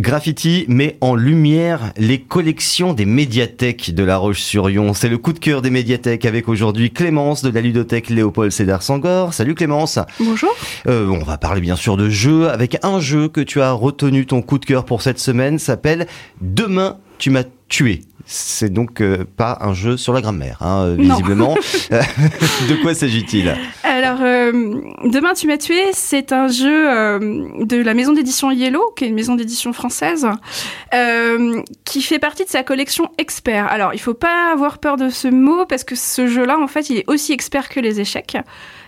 Graffiti met en lumière les collections des médiathèques de La Roche-sur-Yon. C'est le coup de cœur des médiathèques avec aujourd'hui Clémence de la ludothèque Léopold Sédar Sangor. Salut Clémence. Bonjour. Euh, on va parler bien sûr de jeux avec un jeu que tu as retenu ton coup de cœur pour cette semaine s'appelle Demain tu m'as tué. C'est donc euh, pas un jeu sur la grammaire, hein, visiblement. de quoi s'agit-il? Alors, euh, Demain tu m'as tué, c'est un jeu euh, de la maison d'édition Yellow, qui est une maison d'édition française, qui fait partie de sa collection expert. Alors, il faut pas avoir peur de ce mot parce que ce jeu-là, en fait, il est aussi expert que les échecs.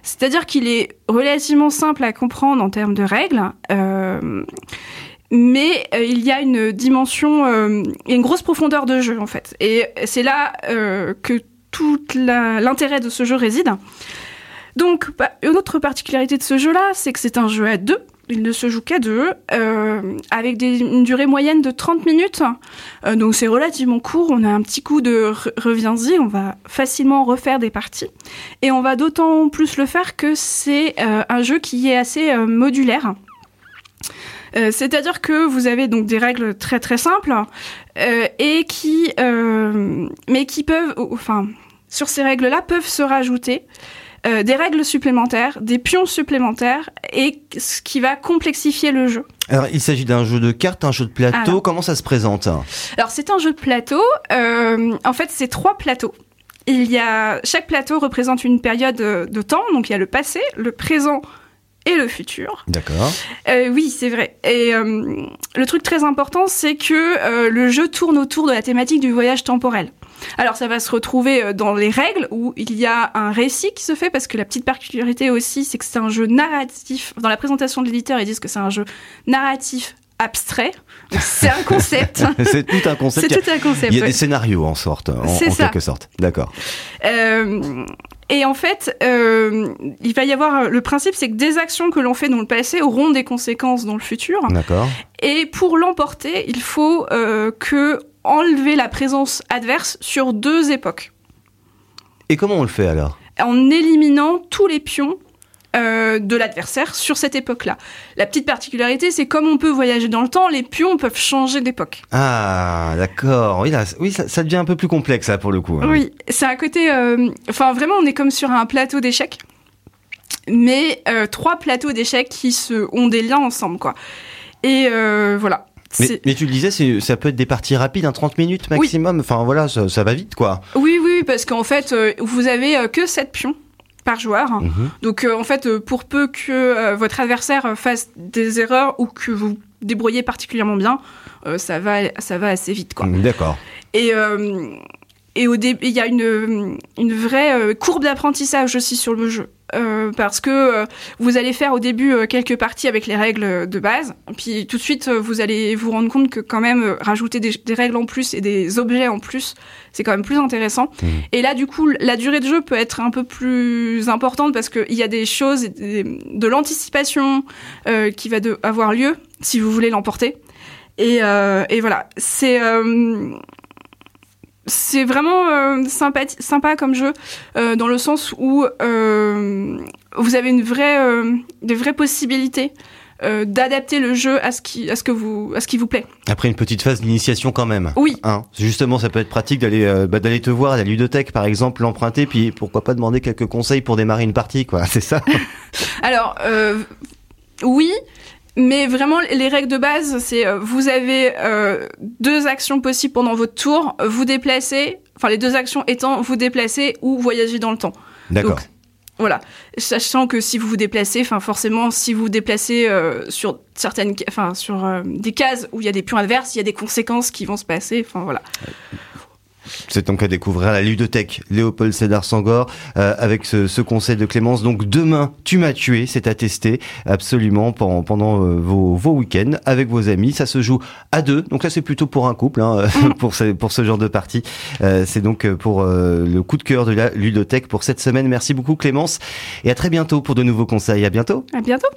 C'est-à-dire qu'il est relativement simple à comprendre en termes de règles mais euh, il y a une dimension, euh, une grosse profondeur de jeu en fait. Et c'est là euh, que tout l'intérêt de ce jeu réside. Donc, bah, une autre particularité de ce jeu-là, c'est que c'est un jeu à deux. Il ne se joue qu'à deux, avec des, une durée moyenne de 30 minutes. donc c'est relativement court. On a un petit coup de reviens-y. On va facilement refaire des parties. Et on va d'autant plus le faire que c'est un jeu qui est assez modulaire. Euh, c'est-à-dire que vous avez donc des règles très très simples euh, et qui, euh, mais qui peuvent, enfin, sur ces règles-là peuvent se rajouter des règles supplémentaires, des pions supplémentaires, et ce qui va complexifier le jeu. Alors, il s'agit d'un jeu de cartes, un jeu de plateau. Comment ça se présente? Alors, c'est un jeu de plateau. en fait, c'est trois plateaux. Il y a chaque plateau représente une période de temps. Donc, il y a le passé, le présent, et le futur. D'accord. Euh, oui, c'est vrai. Et euh, le truc très important, c'est que euh, le jeu tourne autour de la thématique du voyage temporel. Alors ça va se retrouver dans les règles où il y a un récit qui se fait parce que la petite particularité aussi, c'est que c'est un jeu narratif. Dans la présentation de l'éditeur, ils disent que c'est un jeu narratif abstrait. C'est un concept. c'est tout un concept. C'est tout un concept. Il y a des scénarios en sorte, en, en quelque sorte. D'accord. Euh, et en fait, euh, il va y avoir le principe, c'est que des actions que l'on fait dans le passé auront des conséquences dans le futur. D'accord. Et pour l'emporter, il faut euh, que enlever la présence adverse sur deux époques. Et comment on le fait alors? En éliminant tous les pions euh, de l'adversaire sur cette époque-là. La petite particularité, c'est comme on peut voyager dans le temps, les pions peuvent changer d'époque. Ah, d'accord. Oui, oui ça, devient un peu plus complexe, ça, pour le coup. Hein. Oui, c'est un côté... Euh, enfin, vraiment, on est comme sur un plateau d'échecs, mais euh, trois plateaux d'échecs qui se, ont des liens ensemble, quoi. Et voilà. Mais, tu le disais, ça peut être des parties rapides, 30 minutes maximum. Enfin voilà, ça, ça, va vite quoi. Oui, oui, parce qu'en fait, vous avez que 7 pions par joueur. Mhm. Donc euh, en fait, euh, pour peu que euh, votre adversaire fasse des erreurs ou que vous débrouillez particulièrement bien, ça va ça va assez vite quoi. D'accord. Et et au début, il y a une, une vraie courbe d'apprentissage aussi sur le jeu. Euh, parce que euh, vous allez faire au début euh, quelques parties avec les règles de base, puis tout de suite vous allez vous rendre compte que quand même rajouter des, règles en plus et des objets en plus, c'est quand même plus intéressant. Mmh. Et là du coup, la durée de jeu peut être un peu plus importante parce qu'il y a des choses, de l'anticipation qui va avoir lieu si vous voulez l'emporter. Et, et, voilà, c'est c'est vraiment euh, sympa, sympa comme jeu euh, dans le sens où euh, vous avez une vraie, des vraies possibilités d'adapter le jeu à ce qui, à ce que vous, à ce qui vous plaît. Après une petite phase d'initiation quand même. Oui. Hein Justement, ça peut être pratique d'aller, bah, d'aller te voir à la ludothèque par exemple, l'emprunter, puis pourquoi pas demander quelques conseils pour démarrer une partie, quoi. C'est ça. Alors oui. Mais vraiment, les règles de base, c'est euh, vous avez euh, deux actions possibles pendant votre tour, vous déplacez, enfin les deux actions étant vous déplacer ou voyager dans le temps. D'accord. Voilà, sachant que si vous vous déplacez, enfin forcément, si vous vous déplacez euh, sur certaines, enfin sur des cases où il y a des pions adverses, il y a des conséquences qui vont se passer. Enfin voilà. C'est donc à découvrir à la ludothèque Léopold Sédar Sangor euh, avec ce, conseil de Clémence. Donc demain, tu m'as tué, c'est à tester absolument pendant, pendant euh, vos, vos week-ends avec vos amis. Ça se joue à deux, donc là c'est plutôt pour un couple hein, mm. pour, ce, pour ce genre de partie. Euh, c'est donc pour le coup de cœur de la ludothèque pour cette semaine. Merci beaucoup Clémence et à très bientôt pour de nouveaux conseils. À bientôt. À bientôt.